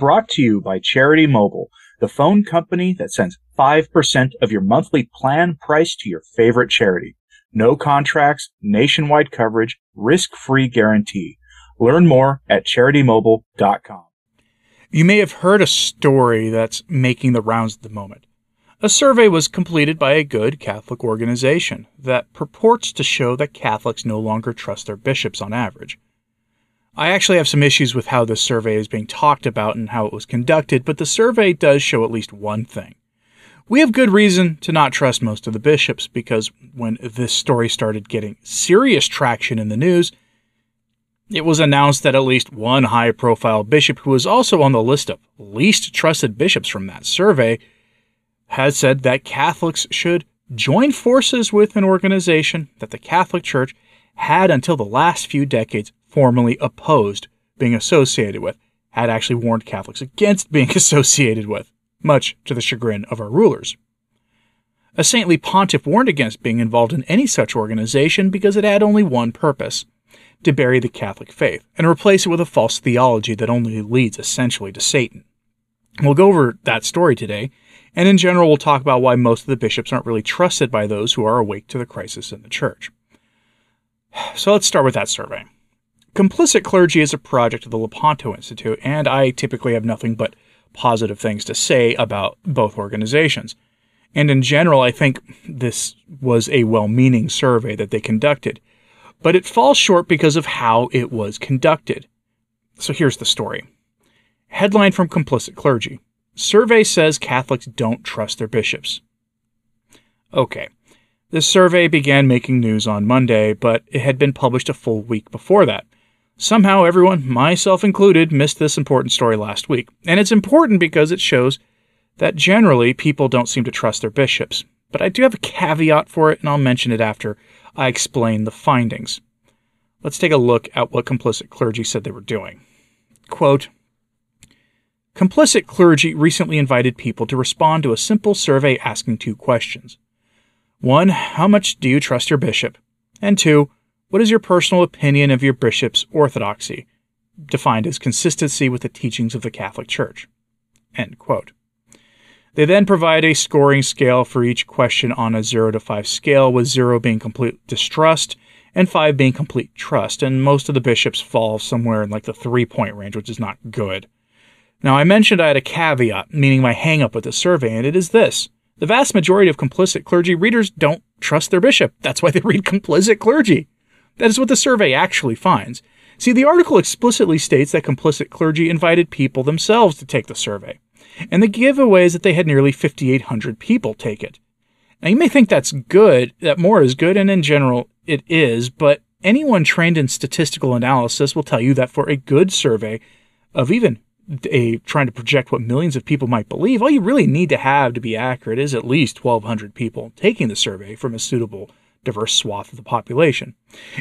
brought to you by Charity Mobile, the phone company that sends 5% of your monthly plan price to your favorite charity. No contracts, nationwide coverage, risk-free guarantee. Learn more at CharityMobile.com. You may have heard a story that's making the rounds at the moment. A survey was completed by a good Catholic organization that purports to show that Catholics no longer trust their bishops on average. I actually have some issues with how this survey is being talked about and how it was conducted, but the survey does show at least one thing. We have good reason to not trust most of the bishops because when this story started getting serious traction in the news, it was announced that at least one high profile bishop, who was also on the list of least trusted bishops from that survey, has said that Catholics should join forces with an organization that the Catholic Church had until the last few decades formally opposed being associated with, had actually warned Catholics against being associated with, much to the chagrin of our rulers. A saintly pontiff warned against being involved in any such organization because it had only one purpose to bury the Catholic faith and replace it with a false theology that only leads essentially to Satan. We'll go over that story today and in general, we'll talk about why most of the bishops aren't really trusted by those who are awake to the crisis in the church. So let's start with that survey. Complicit Clergy is a project of the Lepanto Institute, and I typically have nothing but positive things to say about both organizations. And in general, I think this was a well meaning survey that they conducted, but it falls short because of how it was conducted. So here's the story. Headline from Complicit Clergy Survey says Catholics don't trust their bishops. Okay. This survey began making news on Monday, but it had been published a full week before that. Somehow, everyone, myself included, missed this important story last week. And it's important because it shows that generally people don't seem to trust their bishops. But I do have a caveat for it, and I'll mention it after I explain the findings. Let's take a look at what complicit clergy said they were doing. Quote, Complicit clergy recently invited people to respond to a simple survey asking two questions. One, how much do you trust your bishop? And two, what is your personal opinion of your bishop's orthodoxy, defined as consistency with the teachings of the Catholic Church? They then provide a scoring scale for each question on a 0 to 5 scale, with 0 being complete distrust and 5 being complete trust, and most of the bishops fall somewhere in like the 3 point range, which is not good. Now, I mentioned I had a caveat, meaning my hangup with the survey, and it is this. The vast majority of complicit clergy readers don't trust their bishop. That's why they read complicit clergy. That is what the survey actually finds. See, the article explicitly states that complicit clergy invited people themselves to take the survey, and the giveaway is that they had nearly 5,800 people take it. Now, you may think that's good, that more is good, and in general, it is, but anyone trained in statistical analysis will tell you that for a good survey of even a trying to project what millions of people might believe, all you really need to have to be accurate is at least 1,200 people taking the survey from a suitable, diverse swath of the population.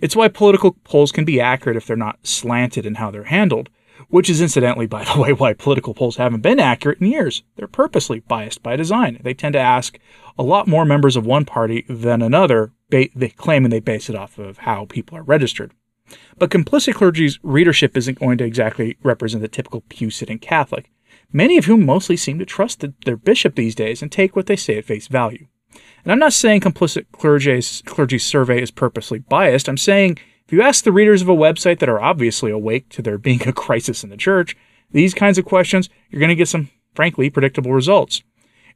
It's why political polls can be accurate if they're not slanted in how they're handled, which is incidentally, by the way, why political polls haven't been accurate in years. They're purposely biased by design. They tend to ask a lot more members of one party than another, they claim and they base it off of how people are registered. But complicit clergy's readership isn't going to exactly represent the typical pew sitting Catholic, many of whom mostly seem to trust the, their bishop these days and take what they say at face value. And I'm not saying complicit clergy's, clergy's survey is purposely biased. I'm saying if you ask the readers of a website that are obviously awake to there being a crisis in the church these kinds of questions, you're going to get some, frankly, predictable results.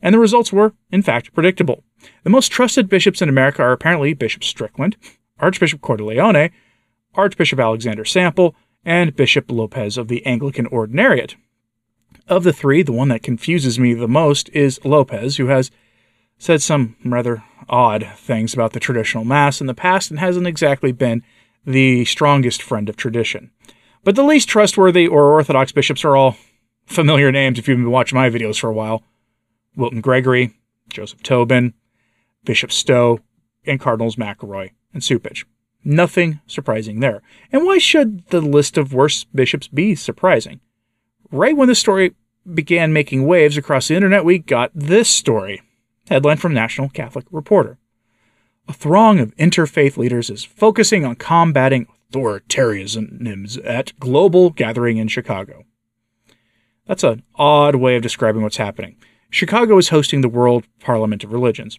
And the results were, in fact, predictable. The most trusted bishops in America are apparently Bishop Strickland, Archbishop Cordileone, Archbishop Alexander Sample, and Bishop Lopes of the Anglican Ordinariate. Of the three, the one that confuses me the most is Lopes, who has said some rather odd things about the traditional Mass in the past and hasn't exactly been the strongest friend of tradition. But the least trustworthy or Orthodox bishops are all familiar names if you've been watching my videos for a while Wilton Gregory, Joseph Tobin, Bishop Stowe, and Cardinals McElroy and Cupich. Nothing surprising there. And why should the list of worst bishops be surprising? Right when the story began making waves across the internet, we got this story. Headline from National Catholic Reporter. A throng of interfaith leaders is focusing on combating authoritarianism at global gathering in Chicago. That's an odd way of describing what's happening. Chicago is hosting the World Parliament of Religions.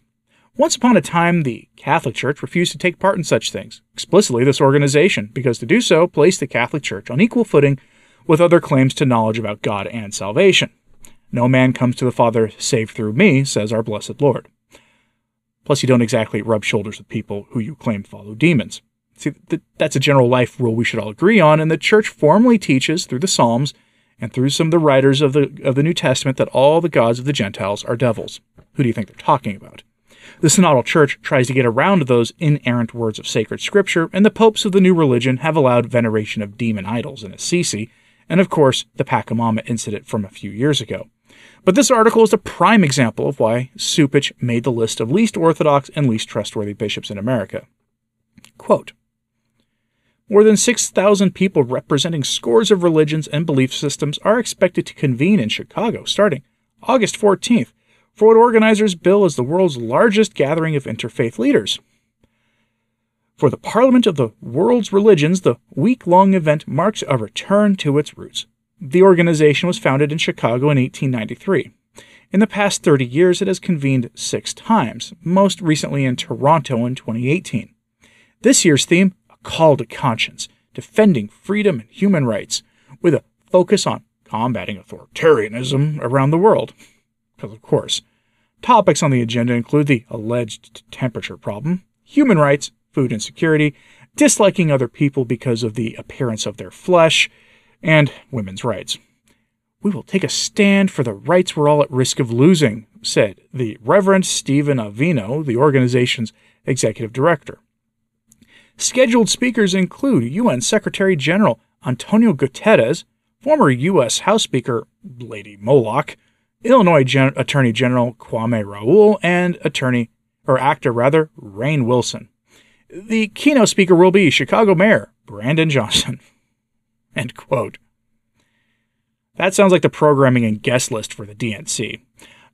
Once upon a time, the Catholic Church refused to take part in such things, explicitly this organization, because to do so placed the Catholic Church on equal footing with other claims to knowledge about God and salvation. No man comes to the Father save through me, says our blessed Lord. Plus, you don't exactly rub shoulders with people who you claim follow demons. See, that's a general life rule we should all agree on, and the Church formally teaches through the Psalms and through some of the writers of the, of the New Testament that all the gods of the Gentiles are devils. Who do you think they're talking about? The Synodal Church tries to get around those inerrant words of sacred scripture, and the popes of the new religion have allowed veneration of demon idols in Assisi, and of course, the Pachamama incident from a few years ago. But this article is a prime example of why Cupich made the list of least orthodox and least trustworthy bishops in America. Quote, more than 6,000 people representing scores of religions and belief systems are expected to convene in Chicago starting August 14th for what organizers bill as the world's largest gathering of interfaith leaders. For the Parliament of the World's Religions, the week long event marks a return to its roots. The organization was founded in Chicago in 1893. In the past 30 years, it has convened six times, most recently in Toronto in 2018. This year's theme A call to conscience, defending freedom and human rights, with a focus on combating authoritarianism around the world. Because, of course, topics on the agenda include the alleged temperature problem, human rights, food insecurity, disliking other people because of the appearance of their flesh, and women's rights. We will take a stand for the rights we're all at risk of losing, said the Reverend Stephen Avino, the organization's executive director. Scheduled speakers include UN Secretary General Antonio Guterres, former U.S. House Speaker Lady Moloch, Illinois Gen- Attorney General Kwame Raoul, and attorney or actor rather Rainn Wilson. The keynote speaker will be Chicago Mayor Brandon Johnson. End quote. That sounds like the programming and guest list for the DNC.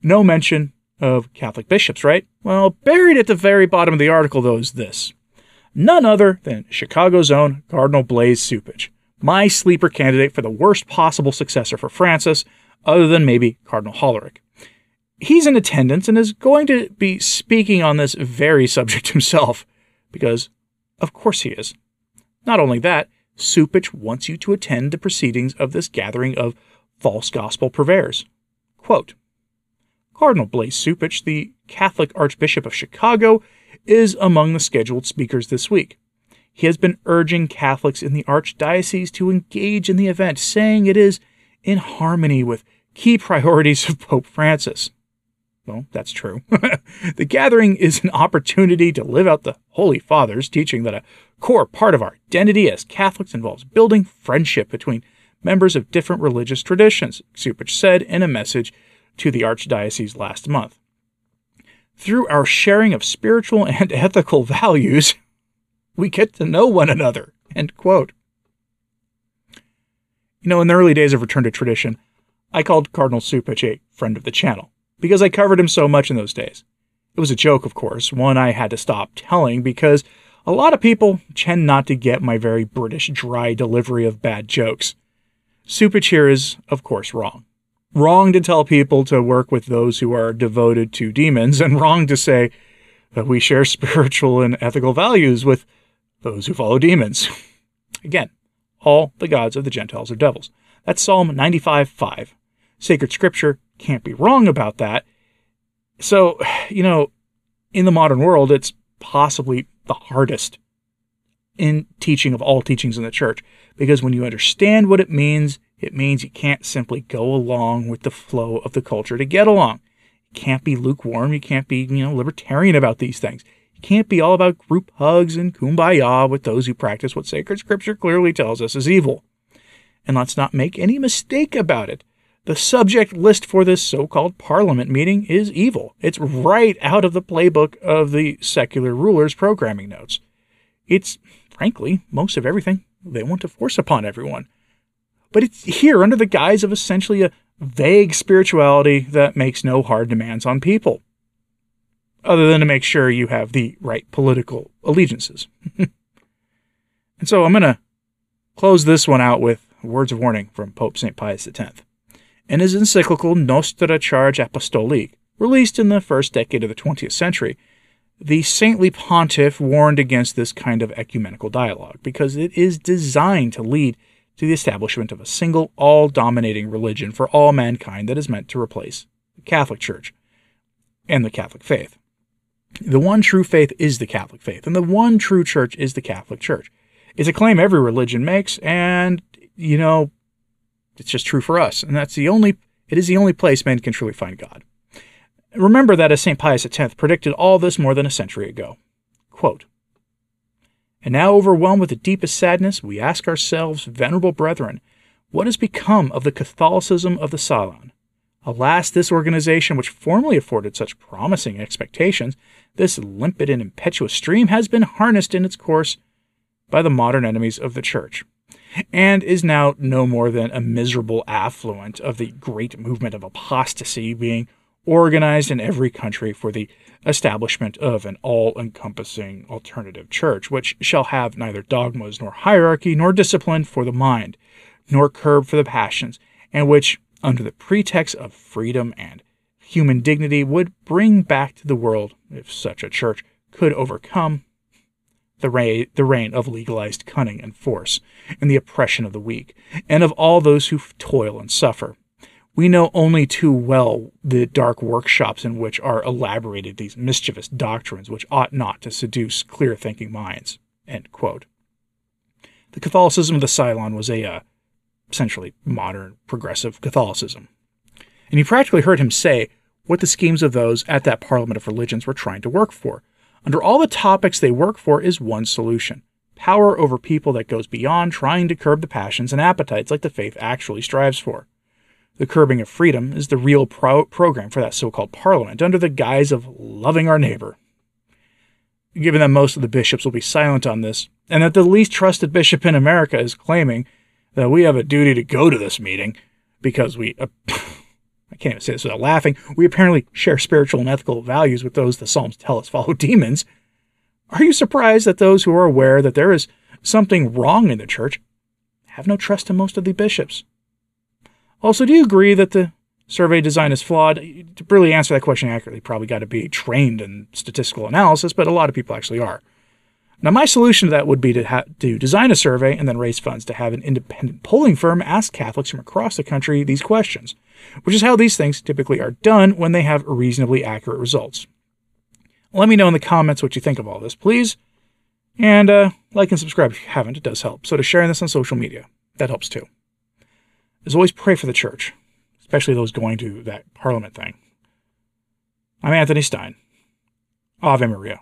No mention of Catholic bishops, right? Well, buried at the very bottom of the article, though, is this none other than Chicago's own Cardinal Blaise Cupich, my sleeper candidate for the worst possible successor for Francis, other than maybe Cardinal Hollerich. He's in attendance and is going to be speaking on this very subject himself, because of course he is. Not only that, Cupich wants you to attend the proceedings of this gathering of false gospel purveyors. Quote, Cardinal Blaise Cupich, the Catholic Archbishop of Chicago, is among the scheduled speakers this week. He has been urging Catholics in the Archdiocese to engage in the event, saying it is in harmony with key priorities of Pope Francis. Well, that's true. the gathering is an opportunity to live out the Holy Father's teaching that a core part of our identity as Catholics involves building friendship between members of different religious traditions, Cupich said in a message to the Archdiocese last month. Through our sharing of spiritual and ethical values, we get to know one another. End quote. You know, in the early days of Return to Tradition, I called Cardinal Cupich a friend of the channel because I covered him so much in those days. It was a joke, of course, one I had to stop telling because a lot of people tend not to get my very British dry delivery of bad jokes. Cupich is, of course, wrong wrong to tell people to work with those who are devoted to demons, and wrong to say that we share spiritual and ethical values with those who follow demons. Again, all the gods of the Gentiles are devils. That's Psalm 95 5. Sacred scripture can't be wrong about that. So, you know, in the modern world, it's possibly the hardest in teaching of all teachings in the church because when you understand what it means it means you can't simply go along with the flow of the culture to get along. You can't be lukewarm. You can't be, you know, libertarian about these things. You can't be all about group hugs and kumbaya with those who practice what sacred scripture clearly tells us is evil. And let's not make any mistake about it. The subject list for this so called parliament meeting is evil. It's right out of the playbook of the secular rulers' programming notes. It's, frankly, most of everything they want to force upon everyone but it's here under the guise of essentially a vague spirituality that makes no hard demands on people, other than to make sure you have the right political allegiances. and so I'm going to close this one out with words of warning from Pope St. Pius X. In his encyclical Notre Charge Apostolique, released in the first decade of the 20th century, the saintly pontiff warned against this kind of ecumenical dialogue because it is designed to lead to the establishment of a single, all dominating religion for all mankind that is meant to replace the Catholic Church and the Catholic faith. The one true faith is the Catholic faith, and the one true church is the Catholic Church. It's a claim every religion makes, and, you know, it's just true for us. And that's the only, it is the only place men can truly find God. Remember that as St. Pius X predicted all this more than a century ago. Quote, and now, overwhelmed with the deepest sadness, we ask ourselves, venerable brethren, what has become of the Catholicism of the Sillon? Alas, this organization, which formerly afforded such promising expectations, this limpid and impetuous stream, has been harnessed in its course by the modern enemies of the Church, and is now no more than a miserable affluent of the great movement of apostasy being organized in every country for the establishment of an all encompassing alternative church, which shall have neither dogmas nor hierarchy nor discipline for the mind, nor curb for the passions, and which, under the pretext of freedom and human dignity, would bring back to the world, if such a church could overcome, the reign, the reign of legalized cunning and force, and the oppression of the weak, and of all those who toil and suffer, we know only too well the dark workshops in which are elaborated these mischievous doctrines which ought not to seduce clear thinking minds. The Catholicism of the Sillon was a uh, essentially modern progressive Catholicism. And you practically heard him say what the schemes of those at that Parliament of Religions were trying to work for. Under all the topics they work for is one solution power over people that goes beyond trying to curb the passions and appetites like the faith actually strives for. The curbing of freedom is the real pro- program for that so called parliament under the guise of loving our neighbor. Given that most of the bishops will be silent on this, and that the least trusted bishop in America is claiming that we have a duty to go to this meeting because we, uh, can't even say this without laughing, we apparently share spiritual and ethical values with those the Psalms tell us follow demons. Are you surprised that those who are aware that there is something wrong in the church have no trust in most of the bishops? Also, do you agree that the survey design is flawed? To really answer that question accurately, probably got to be trained in statistical analysis, but a lot of people actually are. Now, my solution to that would be to, ha- to design a survey and then raise funds to have an independent polling firm ask Catholics from across the country these questions, which is how these things typically are done when they have reasonably accurate results. Let me know in the comments what you think of all this, please. And uh, like and subscribe if you haven't, it does help. So to sharing this on social media, that helps too As always pray for the church, especially those going to that parliament thing. I'm Anthony Stine. Ave Maria.